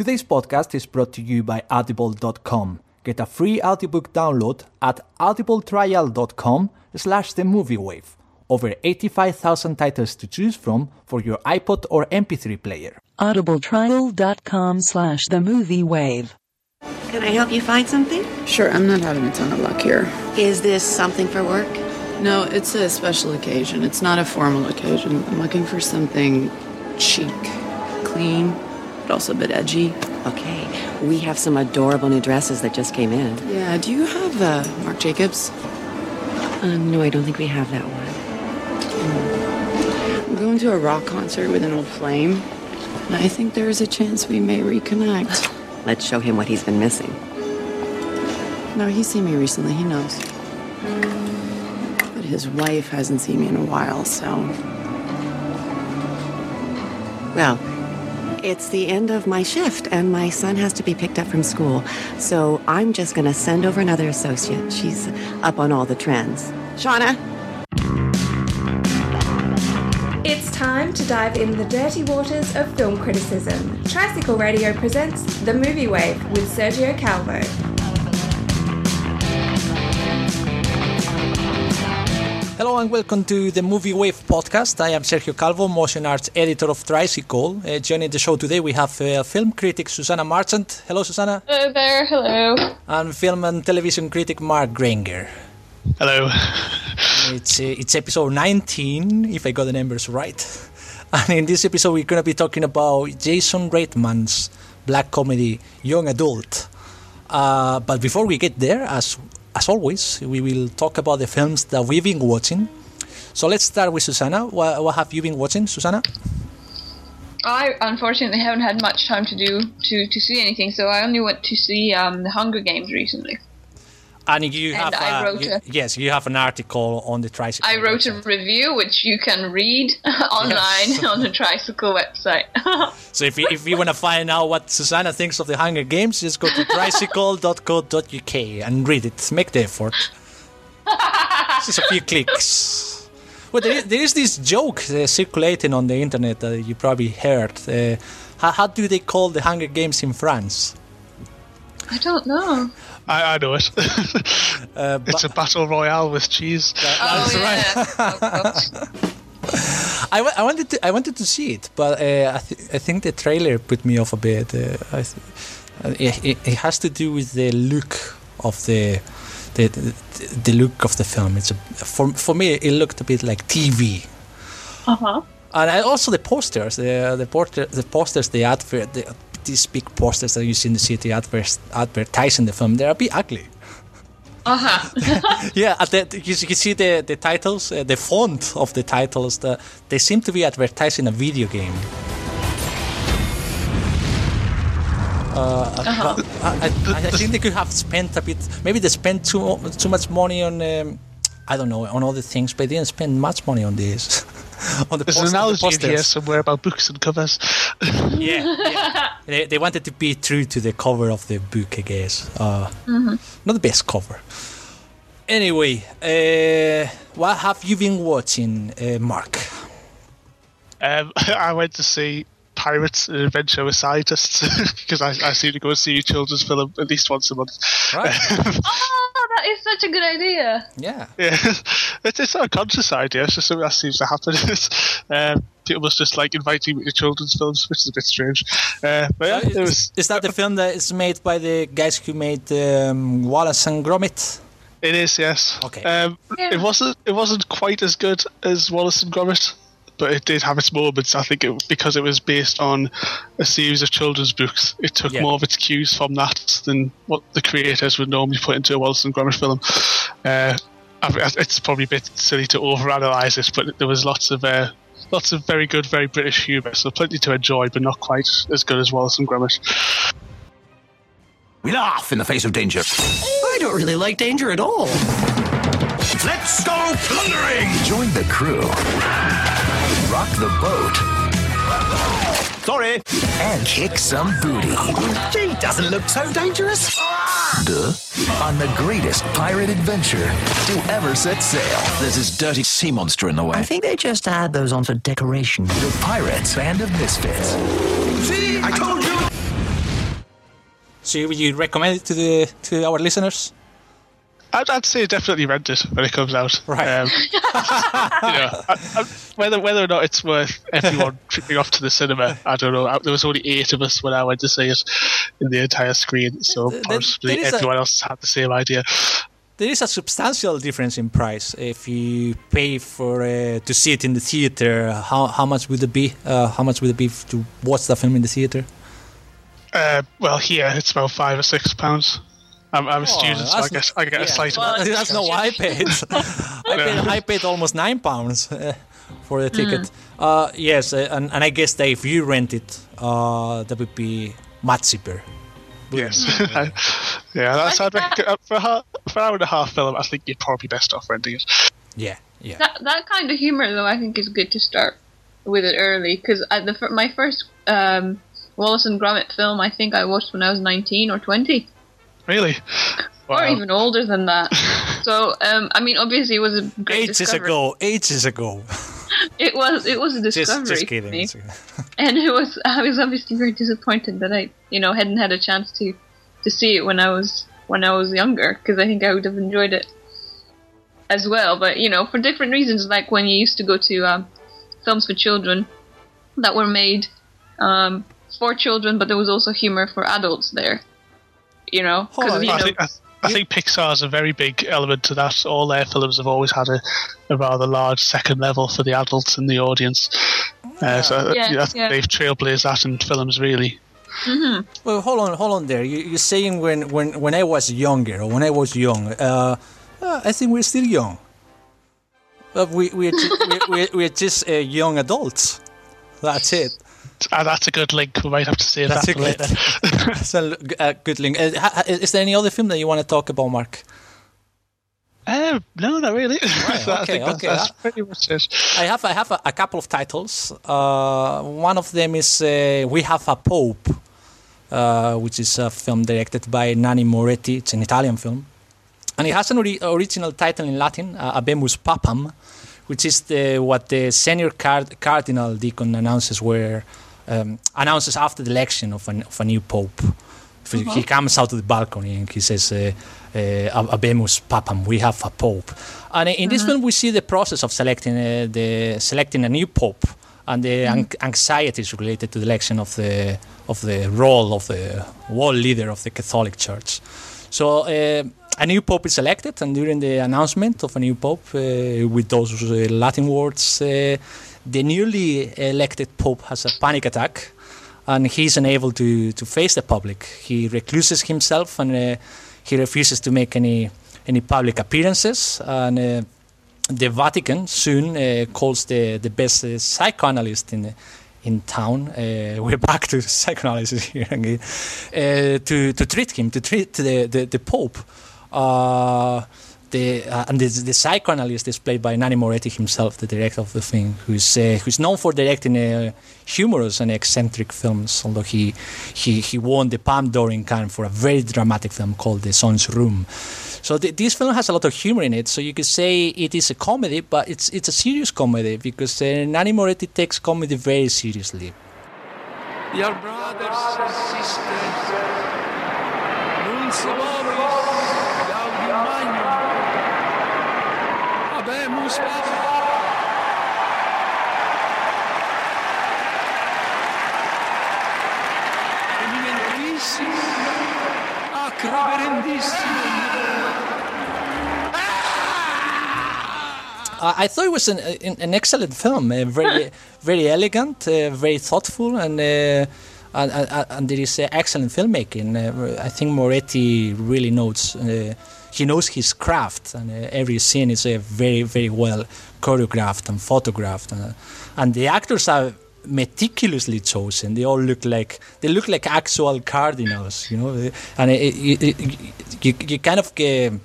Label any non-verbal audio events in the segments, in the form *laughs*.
Today's podcast is brought to you by Audible.com. Get a free audiobook download at audibletrial.com slash the movie wave. Over 85,000 titles to choose from for your iPod or MP3 player. audibletrial.com slash the movie wave. Can I help you find something? Sure, I'm not having a ton of luck here. Is this something for work? No, it's a special occasion. It's not a formal occasion. I'm looking for something chic, clean, but also a bit edgy. Okay. We have some adorable new dresses that just came in. Yeah, do you have uh, Marc Jacobs? Uh, no, I don't think we have that one. I'm going to a rock concert with an old flame. And I think there is a chance we may reconnect. *gasps* Let's show him what he's been missing. no, he's seen me recently. He knows. But his wife hasn't seen me in a while, so. Well, it's the end of my shift, and my son has to be picked up from school. So I'm just going to send over another associate. She's up on all the trends. Shauna? It's time to dive in the dirty waters of film criticism. Trisickle Radio presents The Movie Wave with Sergio Calvo. Hello and welcome to the Movie Wave podcast. I am Sergio Calvo, motion arts editor of Trisickle. Uh, joining the show today, we have uh, film critic Suzanna Marchant. Hello, Suzanna. Hello there, hello. And film and television critic Mark Grainger. Hello. *laughs* It's uh, it's episode 19, if I got the numbers right. *laughs* And in this episode, we're going to be talking about Jason Reitman's black comedy Young Adult. Uh, but before we get there, as as always, we will talk about the films that we've been watching. So let's start with Suzanna. What, what have you been watching, Suzanna? I unfortunately haven't had much time to do to, to see anything, so I only went to see um, the Hunger Games recently. And you And have I wrote you- a- yes, you have an article on the Trisickle. I wrote a review which you can read *laughs* online Yes. *laughs* on the Trisickle website. *laughs* So if you, if you want to find out what Suzanna thinks of the Hunger Games, just go to trisickle.co.uk and read it. Make the effort. just a few clicks. Well, there is, there is this joke uh, circulating on the internet that you probably heard. Uh, how, how do they call the Hunger Games in France? I don't know. I, I know it. Uh, *laughs* it's a battle royale with cheese. oh, yeah. *laughs* Oh, gosh. I, wa- I wanted to I wanted to see it, but uh, I, th- I think the trailer put me off a bit. Uh, I th- uh, it, it, it has to do with the look of the the, the, the look of the film. It's a, for for me it looked a bit like TV, Uh-huh. and I, also the posters, the the, porter, the posters, the advert, the, these big posters that you see in the city advert, advertising the film. They're a bit ugly. Uh-huh. *laughs* yeah, the, you, you see the the titles, uh, the font of the titles. The, they seem to be advertising a video game. Uh, Uh-huh. I, I, I think they could have spent a bit. Maybe they spent too too much money on. Um, I don't know on other things, but they didn't spend much money on this. *laughs* on the, There's post- an on the analogy here somewhere about books and covers. *laughs* Yeah, yeah. they, they wanted to be true to the cover of the book, I guess. Uh, Not the best cover. Anyway, uh, what have you been watching, uh, Mark? Um, *laughs* I went to see Pirates: and Adventure with Scientists *laughs* because I, I seem to go and see a children's film at least once a month. Right. oh, that is such a good idea. yeah. Yeah, it's, it's not a conscious idea. It's just something that seems to happen. *laughs* um, people must just like inviting me to children's films, which is a bit strange. Uh, but yeah, it is, was. is that the film that is made by the guys who made um, Wallace and Gromit? It is, yes. Okay. Um, Yeah. It wasn't. It wasn't quite as good as Wallace and Gromit, but it did have its moments. I think it, because it was based on a series of children's books, it took Yeah. more of its cues from that than what the creators would normally put into a Wallace and Gromit film. Uh, it's probably a bit silly to overanalyze this, but there was lots of. Uh, Lots of very good, very British humour, so plenty to enjoy, but not quite as good as Wallace and Gromit. We laugh in the face of danger. I don't really like danger at all. Let's go plundering! Join the crew. Rock the boat. Sorry. And kick some booty. She doesn't look so dangerous. Duh. On the greatest pirate adventure to ever set sail. There's this dirty sea monster in the way. I think they just add those on for decoration. The Pirates Band of Misfits. See, I told you. So would you recommend it to the to our listeners? I'd, I'd say definitely rent it when it comes out. Right. Um, *laughs* you know, I, I, whether whether or not it's worth everyone *laughs* tripping off to the cinema, I don't know. There was only eight of us when I went to see it in the entire screen, so There- possibly there is a- everyone else had the same idea. There is a substantial difference in price if you pay for uh, to see it in the theater. How how much would it be? Uh, how much would it be to watch the film in the theater? Uh, well, here it's about five or six pounds. I'm, I'm a Oh, student, so I guess I get a yeah. slight. Well. That's not what I paid. *laughs* I paid I paid almost nine pounds uh, for the ticket. Uh, yes, uh, and, and I guess that if you rent it, uh, that would be much cheaper. Yes. *laughs* yeah, that's I'd reckon, uh, for a half, for an hour and a half film. I think you're probably best off renting it. Yeah, yeah. That that kind of humor, though, I think is good to start with it early because the my first um, Wallace and Gromit film, I think I watched when I was nineteen or twenty, Really? or even older than that. *laughs* so, um, I mean, obviously, it was a great Ages discovery. ago, ages ago. *laughs* It was it was a discovery just for kidding. me, *laughs* and it was I was obviously very disappointed that I you know hadn't had a chance to to see it when I was when I was younger because I think I would have enjoyed it as well. But you know, for different reasons, like when you used to go to um, films for children that were made um, for children, but there was also humor for adults there. You know, because you I know, think, I, I think Pixar's a very big element to that. All their films have always had a, a rather large second level for the adults in the audience. Uh, so Yeah, yeah, yeah. they've trailblazed that in films, really. Well, hold on, hold on there. You, you're saying when, when, when I was younger, or when I was young, uh, uh, I think we're still young. But we, we're, ju- *laughs* we're, we're, we're just uh, young adults. That's it. Uh, that's a good link. We might have to save That's that a good, later. that's a uh, *laughs* good link. Uh, is there any other film that you want to talk about, Mark? Uh, no, not really. *laughs* I okay, think okay. that's pretty much it. I have I have a, a couple of titles. Uh, one of them is uh, We Have a Pope, uh, which is a film directed by Nanni Moretti. It's an Italian film, and it has an ori- original title in Latin, uh, Habemus Papam, which is the, what the senior card- cardinal deacon announces where um, announces after the election of, an, of a new pope. He comes out of the balcony and he says, uh, uh, "Habemus Papam, we have a pope." And in this one, we see the process of selecting uh, the selecting a new pope and the an- anxieties related to the election of the of the role of the world leader of the Catholic Church. So uh, a new pope is elected, and during the announcement of a new pope, uh, with those uh, Latin words, uh, the newly elected pope has a panic attack, and he's unable to, to face the public. He recluses himself, and uh, he refuses to make any any public appearances. And uh, the Vatican soon uh, calls the the best uh, psychoanalyst in in town. Uh, *laughs* we're back to psychoanalysis here again. Uh, to to treat him, to treat the the, the Pope. The, uh, and the, the psychoanalyst is played by Nanni Moretti himself, the director of the thing, who's uh, who's known for directing uh, humorous and eccentric films. Although he he he won the Palme d'Or in Cannes for a very dramatic film called The Son's Room. So th- this film has a lot of humor in it. So you could say it is a comedy, but it's it's a serious comedy because uh, Nanni Moretti takes comedy very seriously. Your brothers and sisters, habemus Papa. Eminentissimum, ac reverendissimum, I thought it was an, an, excellent film, uh, very *laughs* very elegant, uh, very thoughtful, and, uh, and, and and there is uh, excellent filmmaking. Uh, I think Moretti really knows uh, he knows his craft, and uh, every scene is uh, very very well choreographed and photographed, uh, and the actors are meticulously chosen. They all look like they look like actual cardinals, you know, and it, it, it, you, you kind of. Uh,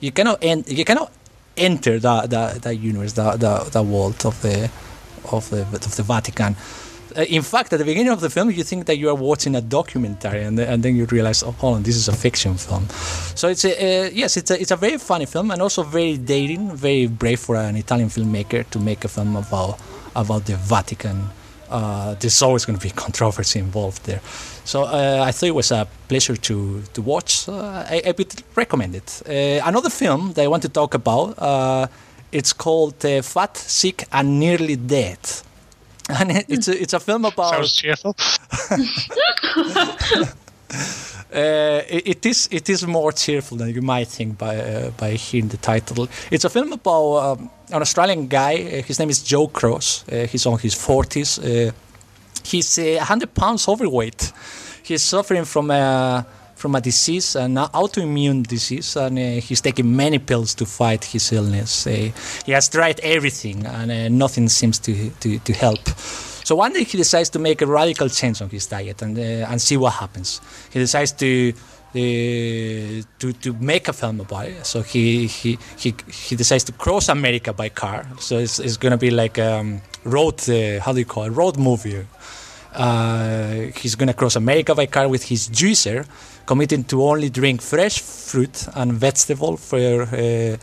you cannot en- you cannot enter that universe that world of the of the of the Vatican. Uh, in fact, at the beginning of the film, you think that you are watching a documentary, and, and then you realize, oh, hold on, this is a fiction film. So it's a uh, yes, it's a it's a very funny film, and also very daring, very brave for an Italian filmmaker to make a film about about the Vatican uh, there's always going to be *laughs* controversy involved there. So uh, I thought it was a pleasure to to watch. Uh, I, I would recommend it. Uh, another film that I want to talk about. Uh, it's called Fat, Sick, and Nearly Dead. And it- it's a, it's a film *laughs* about. Sounds cheerful. *laughs* Uh, it, it is it is more cheerful than you might think by uh, by hearing the title. It's a film about um, an Australian guy. Uh, his name is Joe Cross. Uh, he's on his forties. Uh, he's uh, 100 pounds overweight. He's suffering from a from a disease, an autoimmune disease, and uh, he's taking many pills to fight his illness. Uh, he has tried everything, and uh, nothing seems to, to, to help. So one day he decides to make a radical change on his diet and uh, and see what happens. He decides to uh, to to make a film about it. So he he he, he decides to cross America by car. So it's, it's gonna be like um, road uh, how do you call it road movie. Uh, he's gonna cross America by car with his juicer, committing to only drink fresh fruit and vegetable for. Uh,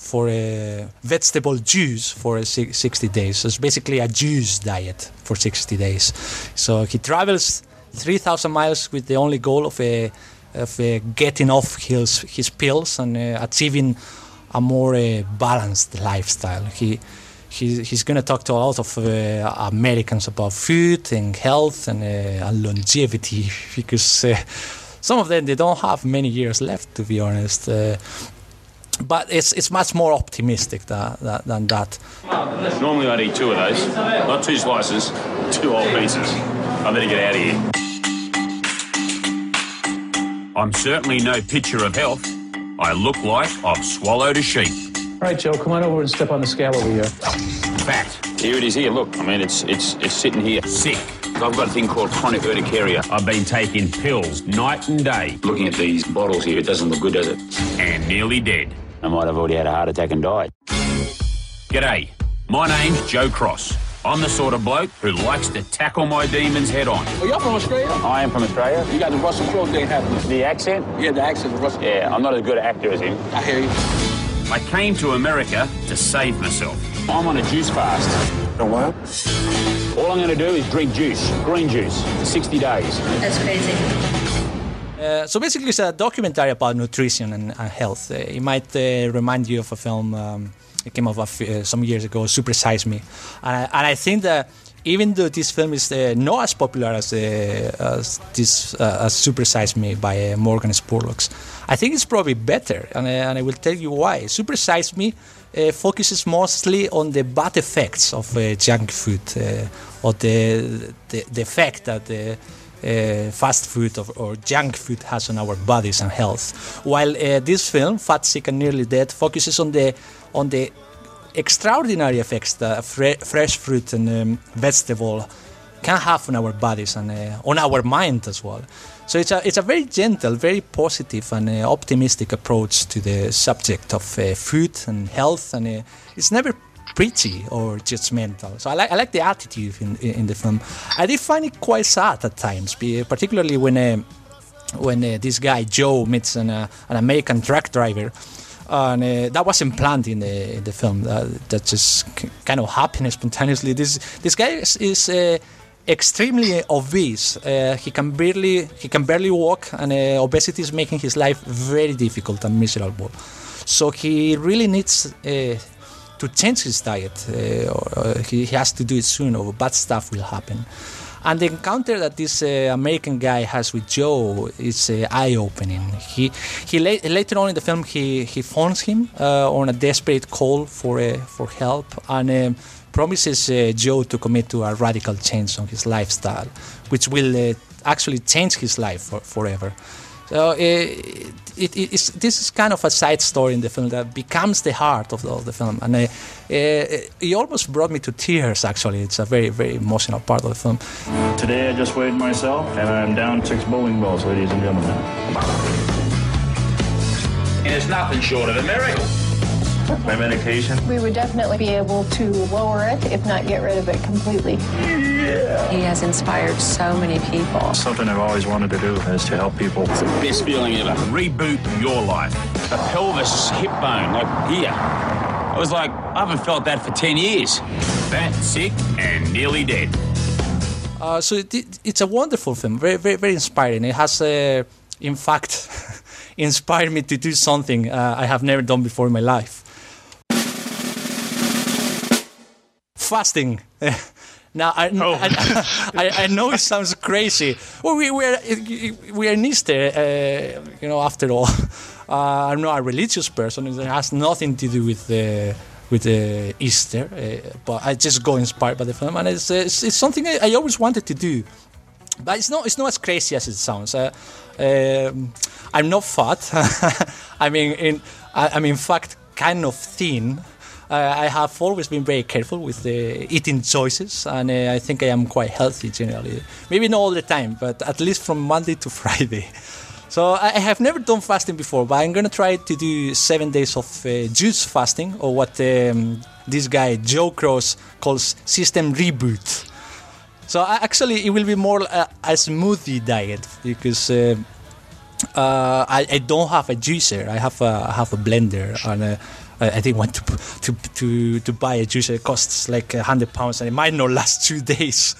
for a vegetable juice for a 60 days. So it's basically a juice diet for 60 days. So he travels 3,000 miles with the only goal of, a, of a getting off his, his pills and uh, achieving a more uh, balanced lifestyle. He, he, he's going to talk to a lot of uh, Americans about food and health and, uh, and longevity *laughs* because uh, some of them they don't have many years left to be honest. Uh, but it's it's much more optimistic tha- tha- than that. Normally I'd eat two of those. Not two slices, two whole pieces. I better get out of here. I'm certainly no picture of health. I look like I've swallowed a sheep. All right, Joe, come on over and step on the scale over here. Fat. Here it is here, look. I mean, it's it's it's sitting here. Sick. I've got a thing called chronic urticaria. I've been taking pills night and day. Looking at these bottles here, it doesn't look good, does it? And nearly dead. I might have already had a heart attack and died. G'day. My name's Joe Cross. I'm the sort of bloke who likes to tackle my demons head on. Oh, y'all from Australia? I am from Australia. You got the Russell Crowe thing happening. The accent? Yeah, the accent Russell. Yeah, I'm not as good an actor as him. I hear you. I came to America to save myself. I'm on a juice fast. A what? All I'm going to do is drink juice, green juice, 60 days. That's crazy. Uh, so basically, it's a documentary about nutrition and, and health. Uh, it might uh, remind you of a film. Um, it came out a f- uh, some years ago, Super Size Me, and I, and I think that even though this film is uh, not as popular as, uh, as this uh, as Super Size Me by uh, Morgan Spurlock, I think it's probably better, and, uh, and I will tell you why. Super Size Me uh, focuses mostly on the bad effects of junk food, or the, the the effect that the fast food or, or junk food has on our bodies and health. While this film, Fat, Sick, and Nearly Dead, focuses on the on the extraordinary effects that fre- fresh fruit and um, vegetable can have on our bodies and uh, on our mind as well. So it's a it's a very gentle, very positive and uh, optimistic approach to the subject of uh, food and health, and uh, it's never preachy or judgmental. So I like I like the attitude in in the film. I did find it quite sad at times, particularly when. Uh, when uh, this guy Joe meets an, an American truck driver, and uh, that wasn't planned in the the film. Uh, that just kind of happened spontaneously. This this guy is, is uh, extremely obese. Uh, he can barely he can barely walk, and uh, obesity is making his life very difficult and miserable. So he really needs. Uh, to change his diet, uh, or, he has to do it soon, or bad stuff will happen. And the encounter that this uh, American guy has with Joe is uh, eye-opening. He he la- later on in the film he he phones him uh, on a desperate call for uh, for help and um, promises uh, Joe to commit to a radical change on his lifestyle, which will uh, actually change his life for, forever. So uh, it, it, it's, this is kind of a side story in the film that becomes the heart of the, of the film, and uh, uh, it almost brought me to tears. Actually, it's a very very emotional part of the film. Today I just weighed myself and I'm down six bowling balls, ladies and gentlemen. And it's nothing short of a miracle. My medication. We would definitely be able to lower it, if not get rid of it completely. Yeah. He has inspired so many people. Something I've always wanted to do is to help people. It's the best feeling ever. Reboot your life. The pelvis hip bone, like here. I was like, I haven't felt that for 10 years. Fat, sick, and nearly dead. Uh, so it, it's a wonderful film, very, very, very inspiring. It has, uh, in fact, *laughs* inspired me to do something uh, I have never done before in my life. Fasting. *laughs* Now I, Oh. I, I, I know it sounds crazy. Well, we we are we are in Easter, uh, you know. After all, *laughs* uh, I'm not a religious person. It has nothing to do with the with the Easter, uh, but I just go inspired by the film, and it's it's, it's something I, I always wanted to do. But it's not it's not as crazy as it sounds. Uh, um, I'm not fat. *laughs* I mean, in I, I'm in fact kind of thin. Uh, I have always been very careful with the eating choices, and uh, I think I am quite healthy generally. Maybe not all the time, but at least from Monday to *laughs* Friday. So I have never done fasting before, but I'm gonna try to do seven days of uh, juice fasting, or what um, this guy Joe Cross calls system reboot. So I, actually, it will be more a, a smoothie diet because uh, uh, I, I don't have a juicer. I have a, I have a blender, and uh, I, I didn't want to, to to to buy a juicer. It costs like a hundred pounds, and it might not last *laughs* two days.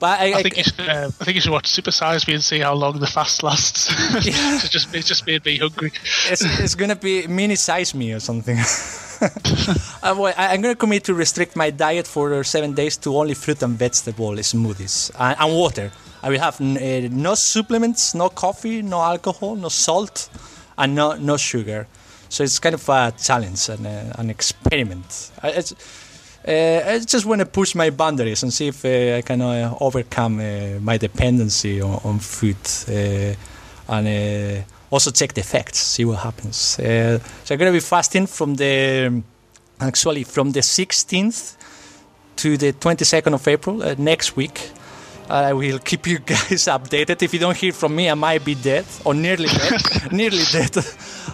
But I, I think you should. Uh, I think you should watch Super Size Me and see how long the fast lasts. *laughs* it just it just made me hungry. it's, it's gonna be mini size me or something. *laughs* uh, well, I, I'm gonna commit to restrict my diet for seven days to only fruit and vegetable smoothies and, and water. I will have n- uh, no supplements, no coffee, no alcohol, no salt, and no no sugar. So it's kind of a challenge and uh, an experiment. I, it's, uh, I just want to push my boundaries and see if uh, I can uh, overcome uh, my dependency on, on food uh, and also check the effects, see what happens. So I'm going to be fasting from the actually from the 16th to the 22nd of April next week. I will keep you guys *laughs* updated. If you don't hear from me, I might be dead or nearly dead. *laughs* nearly dead.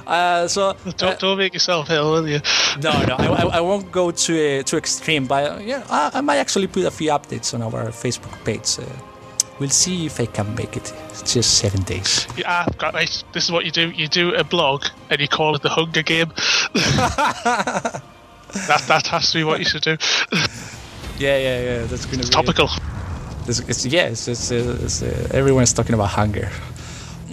Uh, so Don't, don't make yourself ill, will you? no, no, I, I, I won't go to uh, too extreme, but uh, yeah, I, I might actually put a few updates on our Facebook page. Uh, we'll see if I can make it. It's just seven days. Yeah, I've got right. This is what you do. You do a blog and you call it the Hunger Game. *laughs* that that has to be what you should do. Yeah, yeah, yeah. That's gonna It's be topical. It's, it's, yeah, it's, it's, uh, it's, uh, everyone's talking about hunger.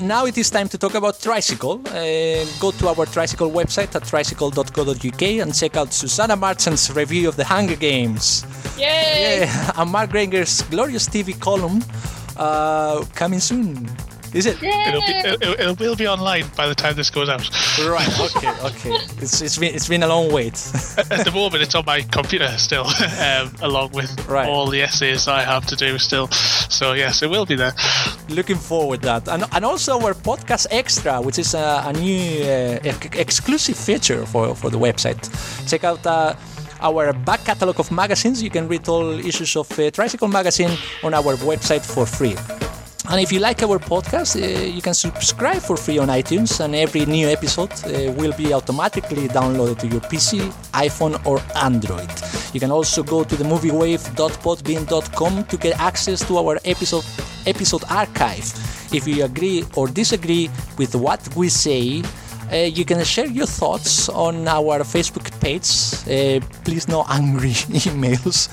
Now it is time to talk about Trisickle. Uh, go to our Trisickle website at trisickle.co.uk and check out Suzanna Marchant's review of the Hunger Games. Yay! Yeah, *laughs* and Mark Grainger's glorious TV column uh, coming soon. Is it? It'll be, it, it, it will be online by the time this goes out. Right. Okay. Okay. It's it's been it's been a long wait. At, at the moment, it's on my computer still, *laughs* um, along with Right. all the essays I have to do still. So yes, it will be there. Looking forward to that, and and also our podcast extra, which is a, a new uh, ex- exclusive feature for for the website. Check out. Uh, our back catalog of magazines. You can read all issues of uh, Trisickle magazine on our website for free. And if you like our podcast, uh, you can subscribe for free on iTunes, and every new episode uh, will be automatically downloaded to your PC, iPhone, or Android. You can also go to themoviewave.podbean.com to get access to our episode episode archive. If you agree or disagree with what we say, you can share your thoughts on our Facebook page. Uh, please, no angry *laughs* emails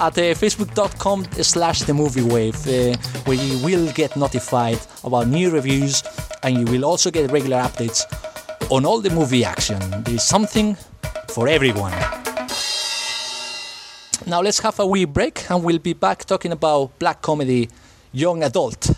at uh, facebook.com slash the movie wave, uh, where you will get notified about new reviews and you will also get regular updates on all the movie action. There is something for everyone. Now, let's have a wee break and we'll be back talking about black comedy Young Adult.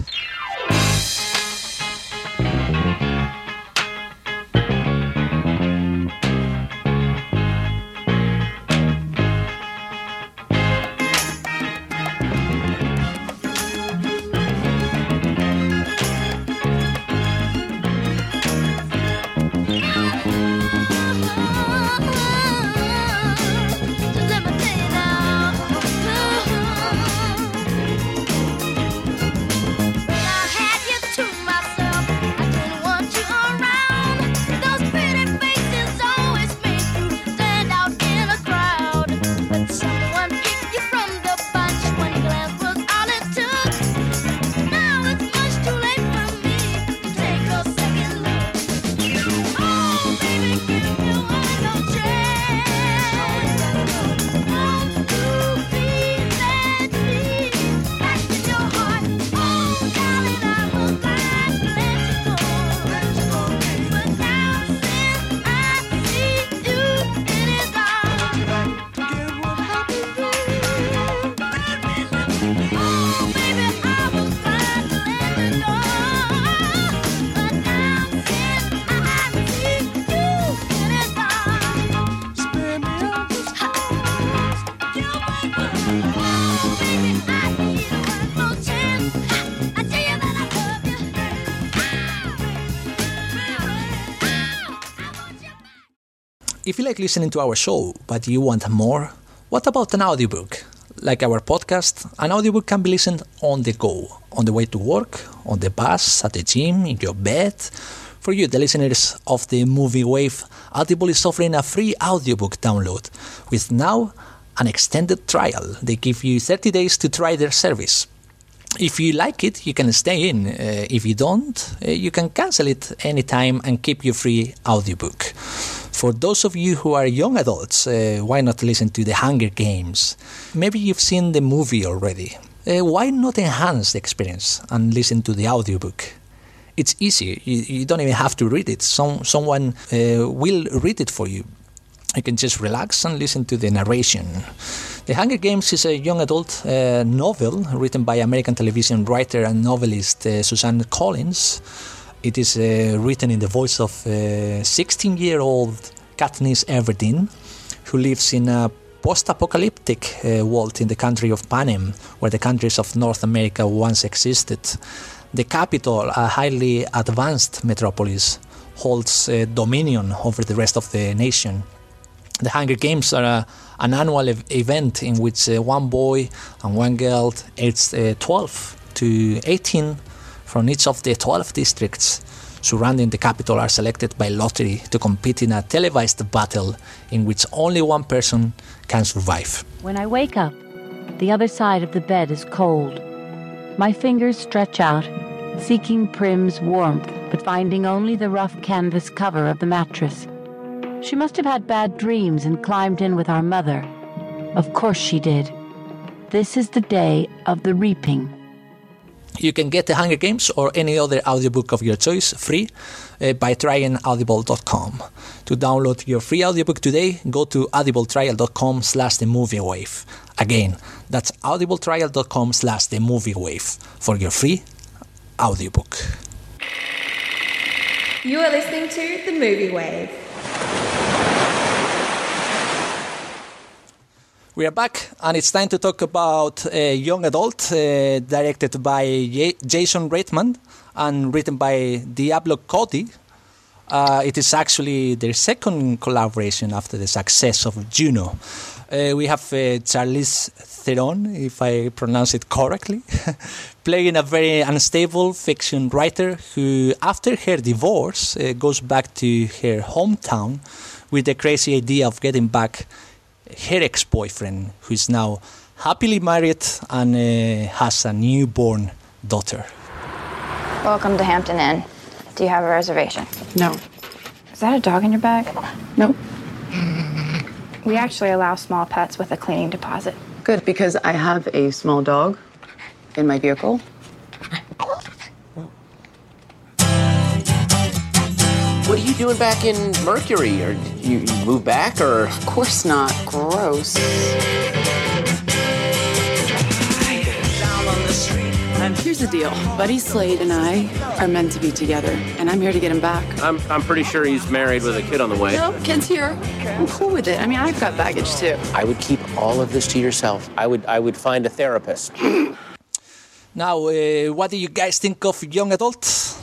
Like listening to our show, but you want more, what about an audiobook? Like our podcast, an audiobook can be listened on the go, on the way to work, on the bus, at the gym, in your bed. For you, the listeners of the Movie Wave, Audible is offering a free audiobook download with now an extended trial. They give you 30 days to try their service. If you like it, you can stay in. Uh, if you don't, uh, you can cancel it anytime and keep your free audiobook. For those of you who are young adults, uh, why not listen to The Hunger Games? Maybe you've seen the movie already. Uh, why not enhance the experience and listen to the audiobook? It's easy. You, you don't even have to read it. Some, someone uh, will read it for you. You can just relax and listen to the narration. The Hunger Games is a young adult uh, novel written by American television writer and novelist uh, Suzanne Collins. It is uh, written in the voice of 16 year old Katniss Everdeen, who lives in a post apocalyptic uh, world in the country of Panem, where the countries of North America once existed. The capital, a highly advanced metropolis, holds uh, dominion over the rest of the nation. The Hunger Games are a, an annual ev- event in which uh, one boy and one girl, aged uh, 12 to 18, from each of the 12 districts surrounding the capital are selected by lottery to compete in a televised battle in which only one person can survive. When I wake up, the other side of the bed is cold. My fingers stretch out, seeking Prim's warmth, but finding only the rough canvas cover of the mattress. She must have had bad dreams and climbed in with our mother. Of course she did. This is the day of the reaping. You can get the Hunger Games or any other audiobook of your choice free uh, by trying audible.com. To download your free audiobook today, go to audibletrial.com slash the movie wave. Again, that's audibletrial.com slash the movie wave for your free audiobook. You are listening to The Movie Wave. We are back, and it's time to talk about a young adult uh, directed by Ye- Jason Reitman and written by Diablo Cody. Uh, it is actually their second collaboration after the success of Juno. Uh, we have uh, Charlize Theron, if I pronounce it correctly, *laughs* playing a very unstable fiction writer who, after her divorce, uh, goes back to her hometown with the crazy idea of getting back her ex-boyfriend, who is now happily married and uh, has a newborn daughter. Welcome to Hampton Inn. Do you have a reservation? No. Is that a dog in your bag? Nope. We actually allow small pets with a cleaning deposit. Good, because I have a small dog in my vehicle. What are you doing back in Mercury? Or you, you move back, or? Of course not. Gross. Here's the deal. Buddy Slade and I are meant to be together, and I'm here to get him back. I'm, I'm pretty sure he's married with a kid on the way. No, kid's here. I'm cool with it. I mean, I've got baggage too. I would keep all of this to yourself. I would I would find a therapist. Now, uh, what do you guys think of young adult?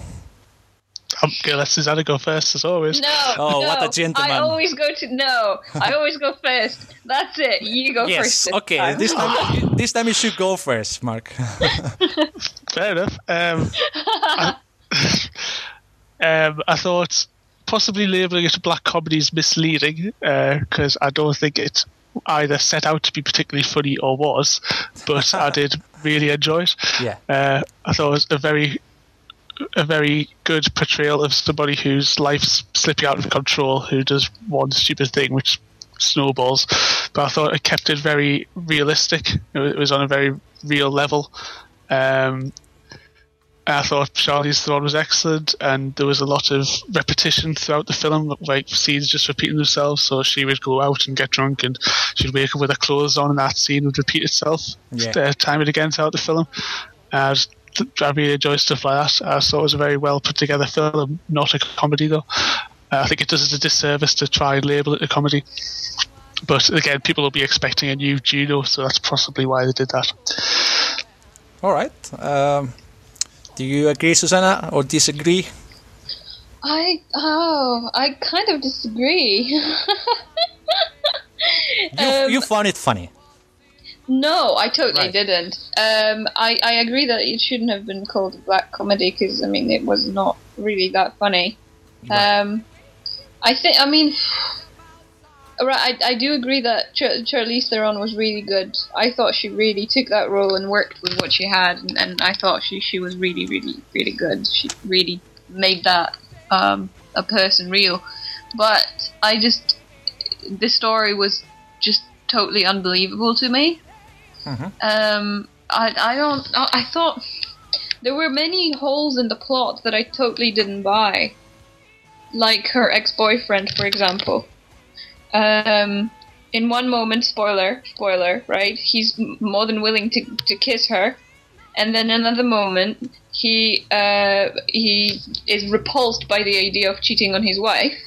I'm gonna let Suzanna go first as always. No. Oh, no. what a gentleman. I always go to no. I always go first. That's it. You go yes, first. this okay. time. This time, *laughs* this time you should go first, Mark. *laughs* Fair enough. Um, I, *laughs* um, I thought possibly labeling it a black comedy is misleading because I don't think it either set out to be particularly funny or was, but I did really enjoy it. Yeah. Uh, I thought it was a very a very good portrayal of somebody whose life's slipping out of control, who does one stupid thing which snowballs. But I thought it kept it very realistic. It was, on a very real level. Um, I thought Charlize Theron was excellent, and there was a lot of repetition throughout the film, like scenes just repeating themselves. So she would go out and get drunk, and she'd wake up with her clothes on, and that scene would repeat itself Yeah. uh, time and again throughout the film. And I really enjoy stuff like that. I thought it was a very well put together film, not a comedy though. Uh, I think it does us a disservice to try and label it a comedy. But again, people will be expecting a new Juno, so that's possibly why they did that. All right. Um, do you agree, Suzanna, or disagree? I oh, I kind of disagree. *laughs* You, Um, you found it funny. No, I totally Right. didn't. Um, I, I agree that it shouldn't have been called a black comedy because I mean it was not really that funny. Um, I think I mean, right, I, I do agree that Char- Charlize Theron was really good. I thought she really took that role and worked with what she had, and, and I thought she she was really really really good. She really made that um, a person real. But I just the story was just totally unbelievable to me. Um, I, I don't. I I thought there were many holes in the plot that I totally didn't buy, like her ex-boyfriend, for example. Um, in one moment, spoiler, spoiler, right? He's more than willing to to kiss her, and then another moment, he uh, he is repulsed by the idea of cheating on his wife.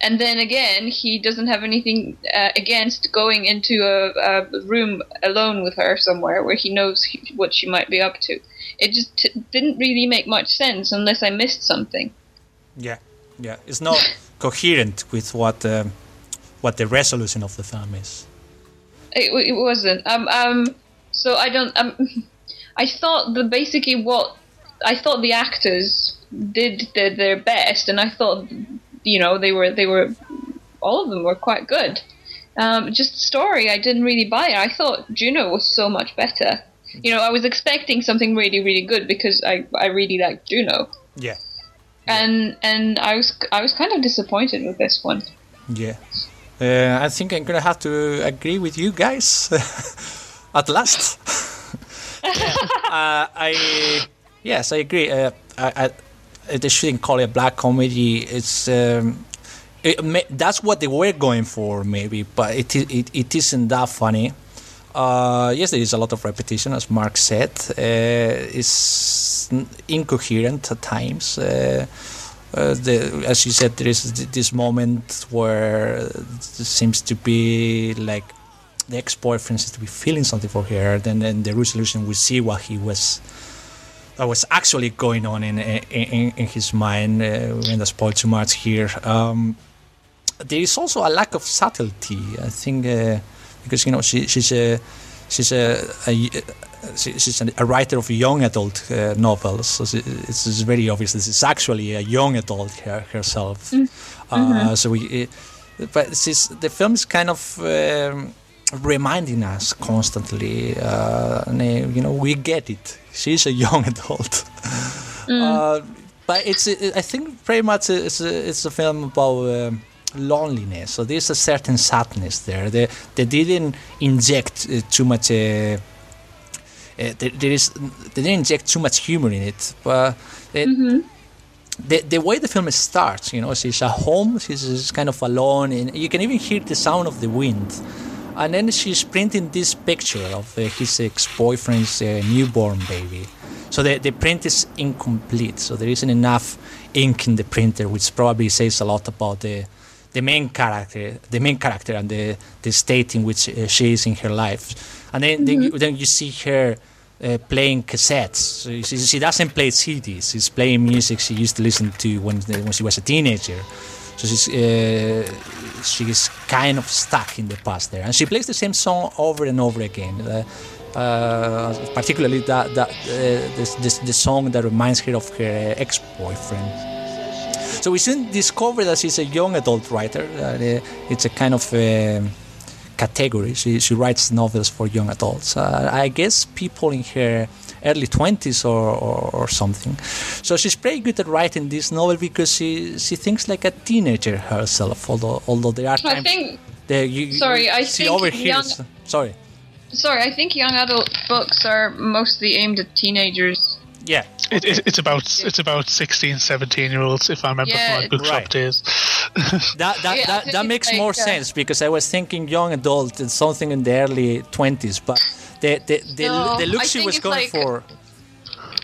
And then again, he doesn't have anything uh, against going into a, a room alone with her somewhere where he knows he, what she might be up to. It just t- didn't really make much sense unless I missed something. Yeah, yeah. It's not *laughs* coherent with what um, what the resolution of the film is. It, it wasn't. Um, um, so I don't. Um, *laughs* I thought the basically what I thought the actors did their, their best, and I thought you know they were they were all of them were quite good. Um, just the story, I didn't really buy it. I thought Juno was so much better. You know, I was expecting something really really good because I I really like Juno, Yeah, and and I was I was kind of disappointed with this one. yeah. Uh, I think I'm gonna have to agree with you guys *laughs* at last. *laughs* *laughs* uh, I yes, I agree. Uh, I, I they shouldn't call it a black comedy. It's um, it, that's what they were going for, maybe, but it it, it isn't that funny. Uh, yes, there is a lot of repetition, as Mark said. Uh, it's incoherent at times. Uh, uh, the, as you said, there is this moment where there seems to be like the ex-boyfriend seems to be feeling something for her. Then, in the resolution, we see what he was, what was actually going on in in, in, his mind. Uh, spoil too much here. Um, there is also a lack of subtlety. I think uh, because you know she, she's a she's a, a she, she's a writer of young adult uh, novels. So she, it's, it's very obvious this is actually a young adult her, herself. Uh, Mhm. so we, uh, but she's, the film is kind of. Um, reminding us constantly uh, you know we get it she's a young *laughs* adult uh, but it's uh, I think very much it's a, it's a film about um, loneliness. So there's a certain sadness there. They they didn't inject uh, too much. Uh, uh, there, there is they didn't inject too much humor in it, but it, the the way the film starts, you know, she's at home, she's, she's kind of alone, and you can even hear the sound of the wind. And then she's printing this picture of uh, his ex-boyfriend's uh, newborn baby. So the, the print is incomplete. So there isn't enough ink in the printer, which probably says a lot about the the main character, the main character, and the the state in which uh, she is in her life. And then then, you, then you see her uh, playing cassettes. So she, she doesn't play CDs. She's playing music she used to listen to when when she was a teenager. So she's uh, she's kind of stuck in the past there, and she plays the same song over and over again. Uh, uh, particularly that that uh, this, this the song that reminds her of her ex-boyfriend. So we soon discover that she's a young adult writer. Uh, it's a kind of um category. She, she writes novels for young adults. Uh, I guess people in her early 20s or, or, or something. So she's pretty good at writing this novel because she, she thinks like a teenager herself, although although there are I times think. that you, Sorry, I she think overhears. young- Sorry. Sorry, I think young adult books are mostly aimed at teenagers. Yeah. It, it, it's about it's about 16, 17 year olds if I remember Yeah, from my bookshop Right. days. *laughs* That that, Yeah, that, that makes like, more uh, sense because I was thinking young adult and something in the early 20s, but the the the, No, the look I she think was it's going like- for.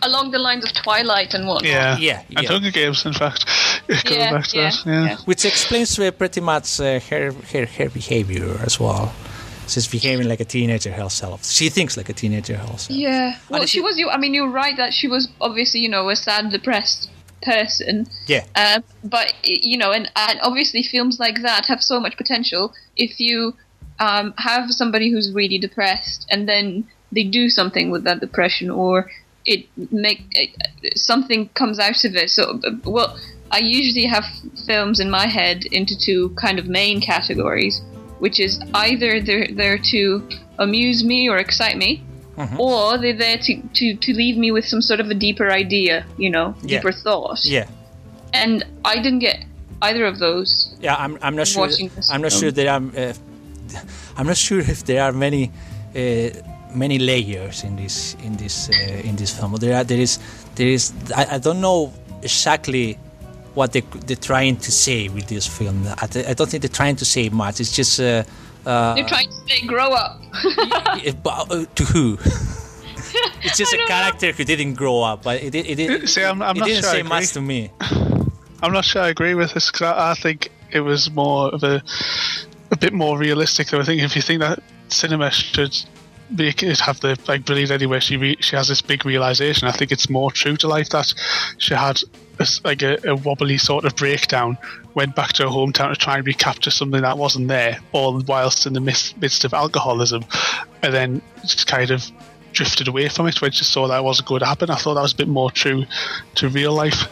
Along the lines of Twilight and whatnot. Yeah, Yeah, and yeah. Hunger Games, in fact, *laughs* going Yeah, back to yeah, that. Yeah. which explains uh, pretty much uh, her, her her behavior as well. She's behaving like a teenager herself. She thinks like a teenager herself. Yeah. Well, And she was. You. I mean, you're right that she was obviously, you know, a sad, depressed person. Yeah. Uh, but you know, and, and obviously films like that have so much potential. If you um, have somebody who's really depressed, and then they do something with that depression, or it make it, something comes out of it. So, well, I usually have films in my head into two kind of main categories, which is either they're there to amuse me or excite me, Mhm. or they're there to, to, to leave me with some sort of a deeper idea, you know, Yeah. deeper thought. Yeah. And I didn't get either of those. Yeah, I'm, I'm not sure. Watching this I'm not film. sure there are. Uh, I'm not sure if there are many uh, many layers in this in this uh, in this film. There are there is there is. I, I don't know exactly what they they're trying to say with this film. I, I don't think they're trying to say much. It's just. Uh, uh, They're trying to say, grow up. *laughs* but, uh, to who? *laughs* it's just a character who didn't grow up, but it, it, it, See, I'm- I'm it not didn't sure I say agree. much to me. I'm not sure I agree with this because I, I think it was more of a a bit more realistic. Though I think if you think that cinema should be have the like brilliant anyway, she re, she has this big realization. I think it's more true to life that she had a like a, a wobbly sort of breakdown, went back to her hometown to try and recapture something that wasn't there, all whilst in the midst, midst of alcoholism, and then just kind of drifted away from it when she saw that wasn't going to happen. I thought that was a bit more true to real life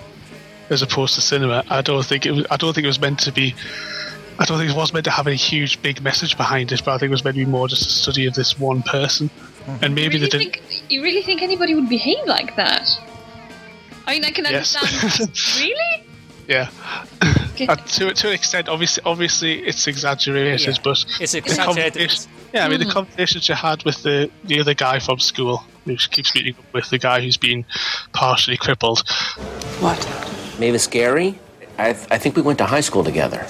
as opposed to cinema. I don't think it was. I don't think it was meant to be. I don't think it was meant to have a huge, big message behind it, but I think it was meant to be more just a study of this one person. And maybe you really they didn't. think you really think anybody would behave like that? I mean, I can Yes. understand. *laughs* really? Yeah. Uh, to to an extent, obviously, obviously, it's exaggerated, Yeah. but It's the exaggerated. conversation- Yeah, I mean, the Mm. conversations you had with the the other guy from school, who keeps meeting up with the guy who's been partially crippled. What? Mavis Gary? I, I think we went to high school together.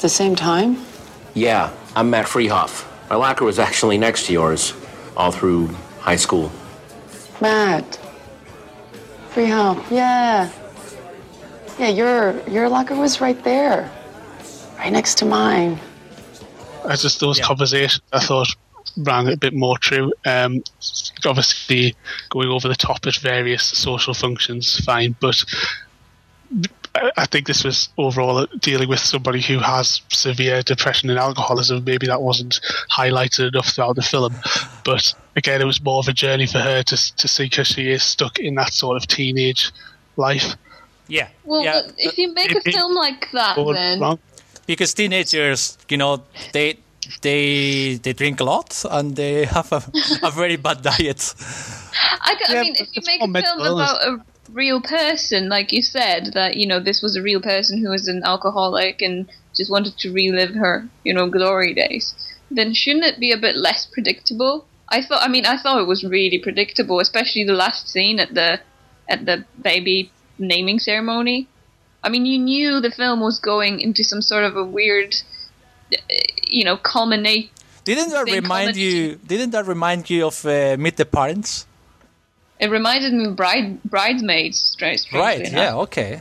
At the same time? Yeah, I'm Matt Freehauf. My locker was actually next to yours all through high school. Matt. Free help. Yeah. Yeah, your your locker was right there. Right next to mine. I just those conversations I thought rang a bit more true. Um, obviously, going over the top at various social functions, fine, but I- I think this was overall dealing with somebody who has severe depression and alcoholism. Maybe that wasn't highlighted enough throughout the film, but again, it was more of a journey for her to to see because she is stuck in that sort of teenage life. Yeah. Well, yeah. if you make a it- film like that, then wrong. because teenagers, you know, they they they drink a lot and they have a, *laughs* a very bad diet. I, ca- I Yeah, mean, if you make a film illness. about a real person, like you said, that you know this was a real person who was an alcoholic and just wanted to relive her, you know, glory days, then shouldn't it be a bit less predictable? I thought. I mean, I thought it was really predictable, especially the last scene at the at the baby naming ceremony. I mean, you knew the film was going into some sort of a weird, uh, you know, culminate. Didn't that remind you? Didn't that remind you of uh, Meet the Parents? It reminded me of bride bridesmaids. Straight, Right. enough. Yeah. Okay.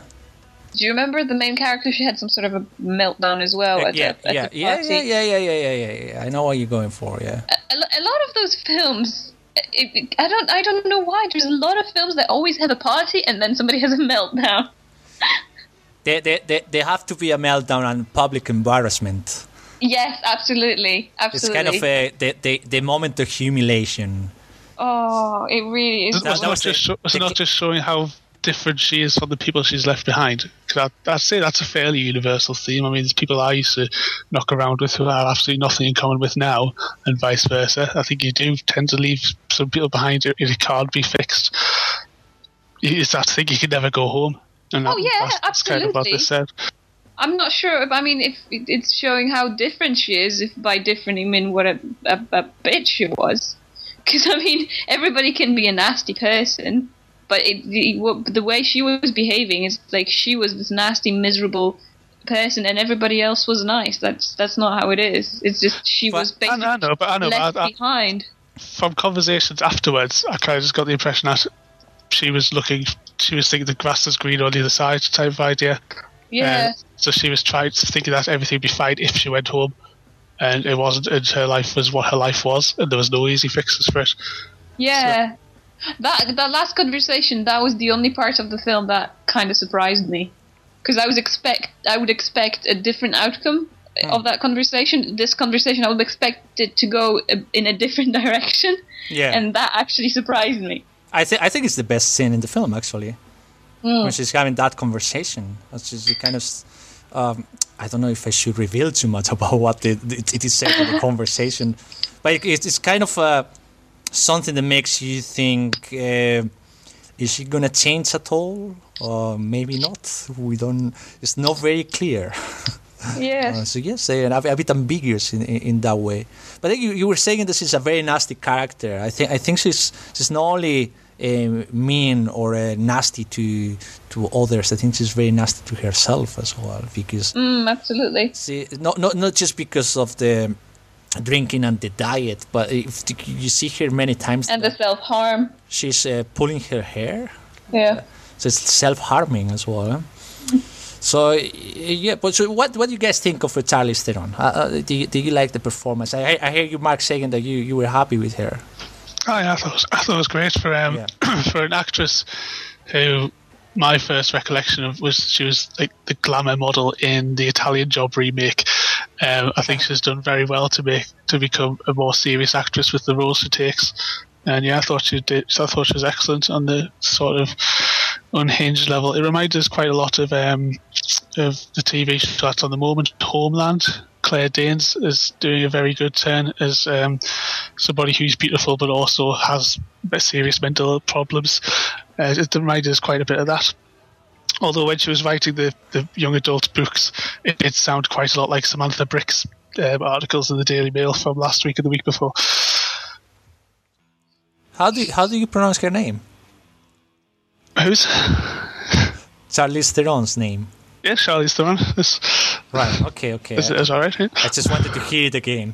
Do you remember the main character? She had some sort of a meltdown as well at, yeah, the, at yeah, party. yeah, yeah, yeah, yeah, yeah, yeah, yeah. I know what you're going for. Yeah. A, a lot of those films, it, it- I don't, I don't know why. There's a lot of films that always have a party and then somebody has a *laughs* meltdown. They, they, they, they have to be a meltdown and public embarrassment. Yes, absolutely, absolutely. It's kind of a, the, the, the moment of humiliation. Oh, it really is. Was, was, not just was not just showing how different she is from the people she's left behind? Because I'd say that's a fairly universal theme. I mean, there's people I used to knock around with who I have absolutely nothing in common with now, and vice versa. I think you do tend to leave some people behind if it can't be fixed. It's that thing you can never go home. And Oh, that- yeah, that's, that's kind of what absolutely. I'm not sure. If, I mean, if it's showing how different she is, if by different you mean what a, a, a bitch she was. Because I mean, everybody can be a nasty person, but it, the, the way she was behaving is like she was this nasty, miserable person, and everybody else was nice. That's that's not how it is. It's just she was basically I know, but I know. left I, I, behind. from conversations afterwards, I kind of just got the impression that she was looking, she was thinking the grass is green on the other side type of idea. Yeah. Uh, so she was trying to think that everything would be fine if she went home, and it wasn't. And her life was what her life was, and there was no easy fixes for it. Yeah. That that last conversation, that was the only part of the film that kind of surprised me, because I was expect I would expect a different outcome of that conversation. This conversation, I would expect it to go in a different *laughs* direction, Yeah. and that actually surprised me. I think I think it's the best scene in the film actually. Mm. when she's having that conversation. It's just kind of, um, I don't know if I should reveal too much *laughs* about what it, it, it is said in the conversation, but it, it's kind of uh, something that makes you think: uh, Is she gonna change at all, or maybe not? We don't. It's not very clear. *laughs* Yes. Uh, so yes, uh, a, a bit ambiguous in, in, in that way. But you, you were saying this is a very nasty character. I think I think she's she's not only uh, mean or uh, nasty to to others. I think she's very nasty to herself as well because Mm, absolutely. see, not not not just because of the drinking and the diet, but if you see her many times, And the self harm. she's uh, pulling her hair. Yeah. So it's self-harming as well. Huh? So yeah, but so what what do you guys think of Charlize Theron? Uh, uh, do, you, do you like the performance? I, I hear you, Mark, saying that you, you were happy with her. Oh, yeah, I thought it was, I thought it was great for um *clears throat* for an actress who my first recollection of was she was like the glamour model in the Italian Job remake. Um, I think she's done very well to make to become a more serious actress with the roles she takes. And yeah, I thought she did. I thought she was excellent on the sort of unhinged level. It reminds us quite a lot of um, of the TV show that's on the moment, Homeland. Claire Danes is doing a very good turn as um, somebody who's beautiful but also has serious mental problems. Uh, it reminded us quite a bit of that. Although when she was writing the, the young adult books, it did sound quite a lot like Samantha Brick's um, articles in the Daily Mail from last week and the week before. How do you, how do you pronounce her name? Who's? Charlize Theron's name. Yeah, Charlize Theron. It's, Right. Okay. Okay. Is, is all right? Yeah? I just wanted to hear it again.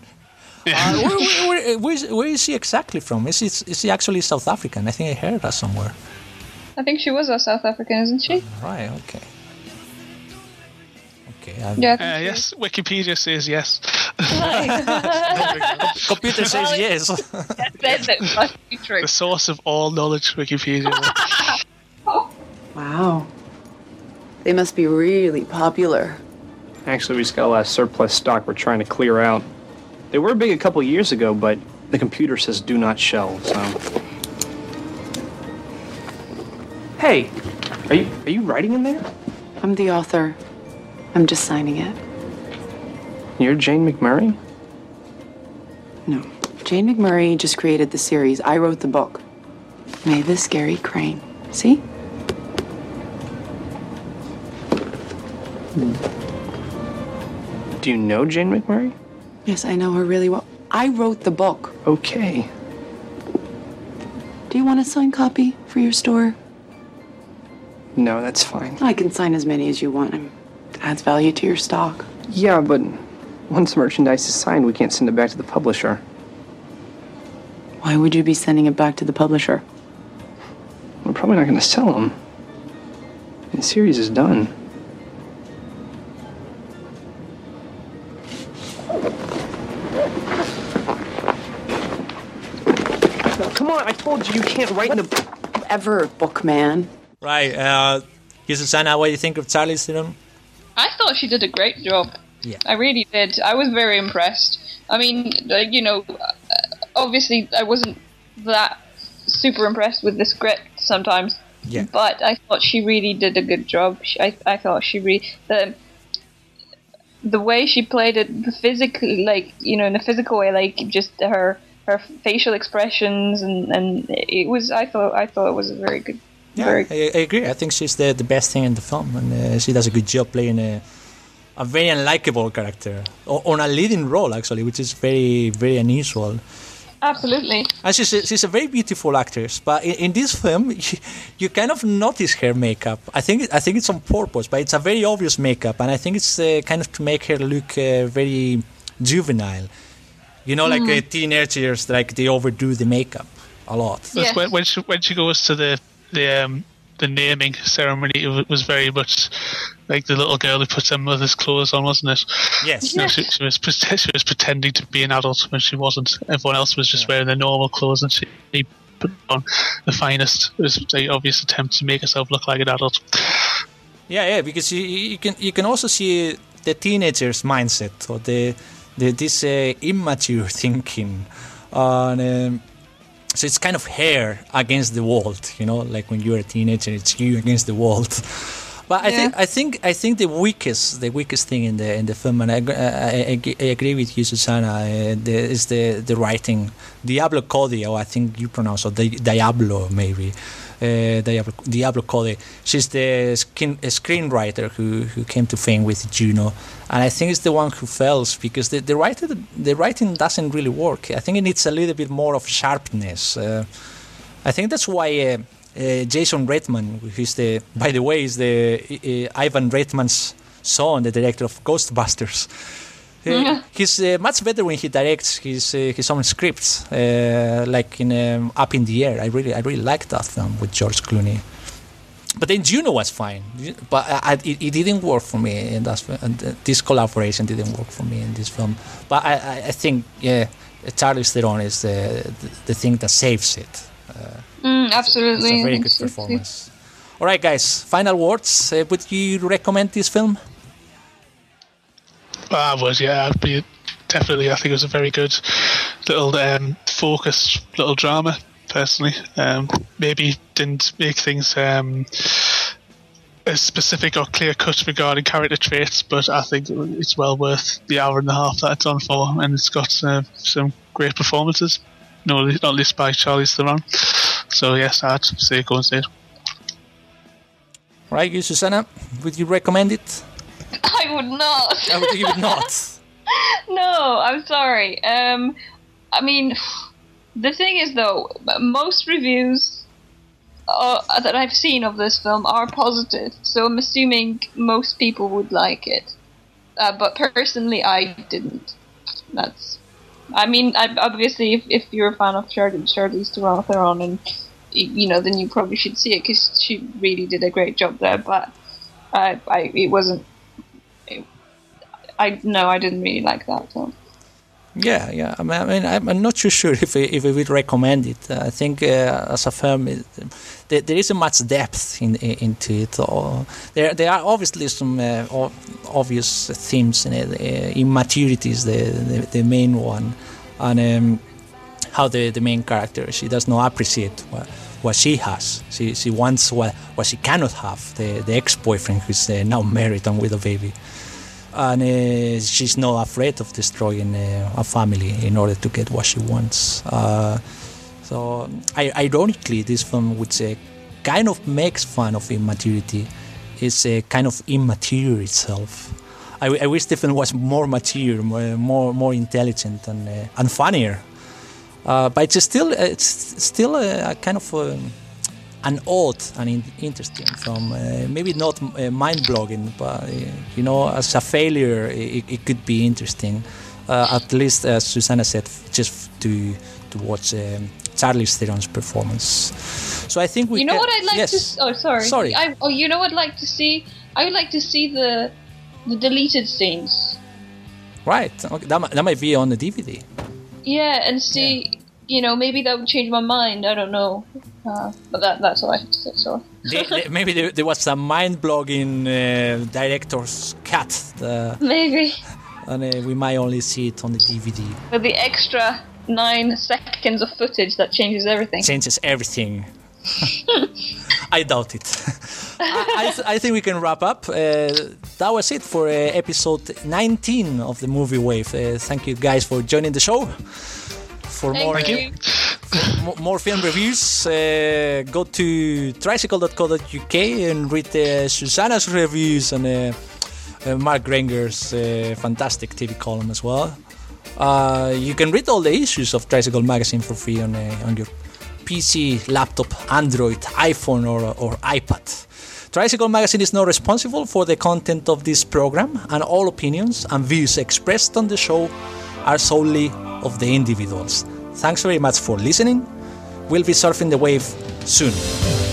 Uh, where, where, where, where, is, where is she exactly from? Is, it, is she actually South African? I think I heard that somewhere. I think she was a South African, isn't she? Right. Okay. Okay. I- Yeah. Uh, yes, Wikipedia says yes. *laughs* Computer says yes. *laughs* That says it must be true. the source of all knowledge, Wikipedia. *laughs* Wow. They must be really popular. Actually, we just got a lot of surplus stock we're trying to clear out. They were big a couple years ago, but the computer says do not shell, so. Hey, are you are you writing in there? I'm the author. I'm just signing it. You're Jane McMurray? No. Jane McMurray just created the series. I wrote the book. Mavis Gary Crane. See? Hmm. Do you know Jane McMurray? Yes, I know her really well. I wrote the book. Okay. Do you want a signed copy for your store? No, that's fine. I can sign as many as you want. It adds value to your stock. Yeah, but once merchandise is signed, we can't send it back to the publisher. Why would you be sending it back to the publisher? We're probably not going to sell them. The series is done. You you can't write in the. Ever, book, man. Right. Uh, Suzanna, what do you think of Charlize Theron? I thought she did a great job. Yeah. I really did. I was very impressed. I mean, like, you know, uh, obviously I wasn't that super impressed with the script sometimes. Yeah. But I thought she really did a good job. She, I, I thought she really the the way she played it physically, like you know, in a physical way, like just her her facial expressions and and it was. I thought I thought it was a very good. Yeah, very I, I agree. I think she's the, the best thing in the film, and uh, she does a good job playing a, a very unlikable character o- on a leading role, actually, which is very very unusual. Absolutely. And she's a, she's a very beautiful actress, but in, in this film, *laughs* you, you kind of notice her makeup. I think I think it's on purpose, but it's a very obvious makeup, and I think it's uh, kind of to make her look uh, very juvenile. You know, like Mhm. uh, teenagers, like they overdo the makeup a lot. That's when, when she when she goes to the the um, the naming ceremony, it was very much like the little girl who puts her mother's clothes on, wasn't it? Yes. You know, she, she was pre- she was pretending to be an adult when she wasn't. Everyone else was just wearing their normal clothes, and she put on the finest. It was the obvious attempt to make herself look like an adult. Yeah, yeah, because you, you can you can also see the teenager's mindset or the, the this uh, immature thinking, and um, so it's kind of hair against the world, you know, like when you're a teenager, it's you against the world. *laughs* But I Yeah. think I think I think the weakest the weakest thing in the in the film, and I I, I, I agree with you, Suzanna, uh, the, is the the writing. Diablo Cody, or I think you pronounce it Di- Diablo maybe. Uh, Diablo, Diablo Cody. She's the skin, screenwriter who, who came to fame with Juno, and I think it's the one who fails because the the writer the writing doesn't really work. I think it needs a little bit more of sharpness. Uh, I think that's why uh, uh, Jason Reitman, who's the, by the way, is the Ivan Reitman's son, the director of Ghostbusters. Yeah. He's uh, much better when he directs his uh, his own scripts, uh, like in um, Up in the Air. I really I really liked that film with George Clooney. But then Juno was fine, but I, I, it, it didn't work for me in that. And uh, this collaboration didn't work for me in this film. But I, I, think yeah, Charlize Theron is the, the the thing that saves it. Uh, Mm, it's absolutely. a I very good performance. All right, guys. Final words. Uh, would you recommend this film? I was, yeah, I'd be definitely. I think it was a very good little um, focused little drama. Personally, um, maybe didn't make things um, as specific or clear cut regarding character traits, but I think it's well worth the hour and a half that it's on for, and it's got uh, some great performances. No, not least by Charlize Theron. So yes, I'd say go and see it. Right, you, Suzanna. Would you recommend it? *laughs* I would not. I would, you would not. *laughs* no, I'm sorry. Um, I mean, the thing is, though, most reviews uh, that I've seen of this film are positive, so I'm assuming most people would like it. Uh, but personally, I didn't. That's. I mean, I, obviously, if, if you're a fan of Charlie, Charlize Theron, and you know, then you probably should see it because she really did a great job there. But I, I, it wasn't. I no, I didn't really like that film. Yeah, yeah. I mean, I I'm not too sure if I, if I would recommend it. Uh, I think uh, as a film, it, there, there isn't much depth in, in, into it. Or there there are obviously some uh, obvious themes in it. Uh, immaturity is the, the the main one, and um, how the, the main character she does not appreciate what, what she has. She she wants what what she cannot have. The the ex boyfriend who's uh, now married and with a baby and uh, she's not afraid of destroying uh, a family in order to get what she wants. Uh, so, I, ironically, this film, which uh, kind of makes fun of immaturity, is uh, kind of immature itself. I, I wish film was more mature, more more, intelligent, and uh, and funnier. But it's still it's still a, a kind of. Um, an odd and in- interesting film. Uh, maybe not uh, mind-blogging, but uh, you know, as a failure, it, it could be interesting. Uh, at least, as Suzanna said, just to to watch um, Charlize Theron's performance. So I think we. you know what I'd like yes. to? s- Oh, sorry. Sorry. I, oh, you know what I'd like to see? I would like to see the the deleted scenes. Right. Okay, that, that might be on the DVD. Yeah, and see. You know, maybe that would change my mind. I don't know. Uh, but that, that's all I have to say. Sorry. They- they- *laughs* maybe there, there was a mind-blogging uh, director's cut, uh, Maybe and uh, we might only see it on the DVD. with the extra nine seconds of footage that changes everything. changes everything. *laughs* I doubt it. I, I, th- I think we can wrap up. Uh, that was it for uh, episode 19 of the Movie Wave. Uh, thank you guys for joining the show. For more, mo- more film reviews, uh, go to trisickle.co.uk and read uh, Suzanna's reviews and uh, uh, Mark Grainger's uh, fantastic TV column as well. Uh, you can read all the issues of Trisickle Magazine for free on, uh, on your PC, laptop, Android, iPhone, or, or iPad. Trisickle Magazine is not responsible for the content of this program, and all opinions and views expressed on the show are solely of the individuals. Thanks very much for listening. We'll be surfing the wave soon.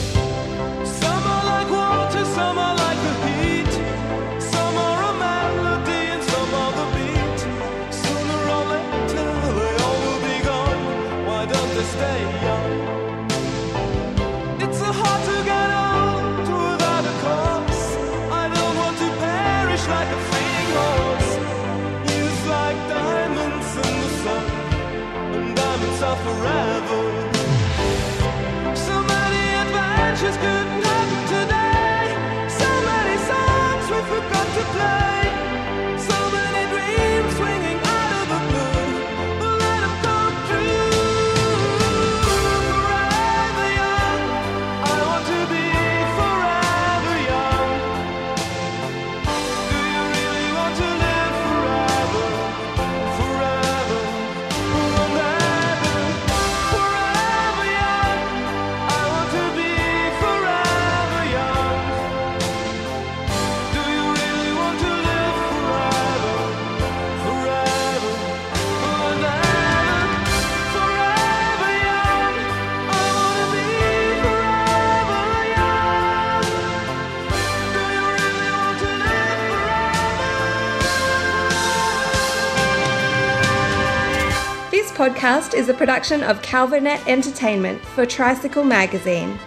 Podcast is a production of Calvonet Entertainment for Trisickle Magazine.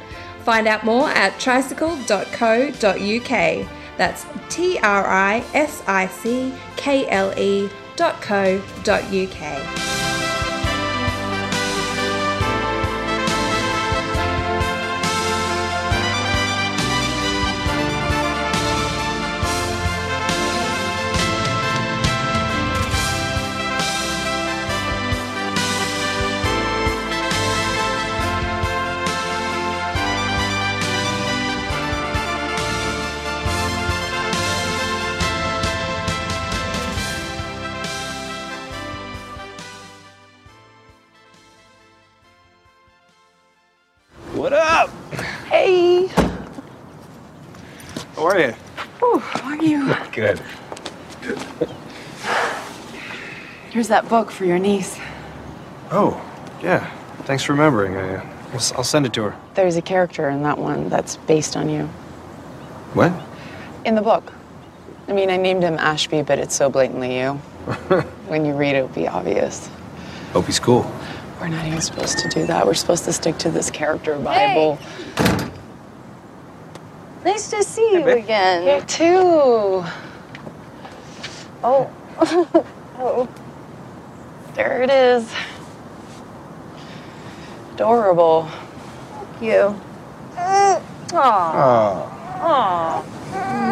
Find out more at trisickle.co.uk. That's T R I S I C K L E dot. Here's that book for your niece. Oh, yeah. Thanks for remembering. I, uh, I'll, s- I'll send it to her. There's a character in that one that's based on you. What? In the book. I mean, I named him Ashby, but it's so blatantly you. *laughs* when you read it, it'll be obvious. Hope he's cool. We're not even supposed to do that. We're supposed to stick to this character Bible. Hey. Nice to see you again. You too. Oh. *laughs* oh. There it is. Adorable. Thank you. Aww. Oh. Aww.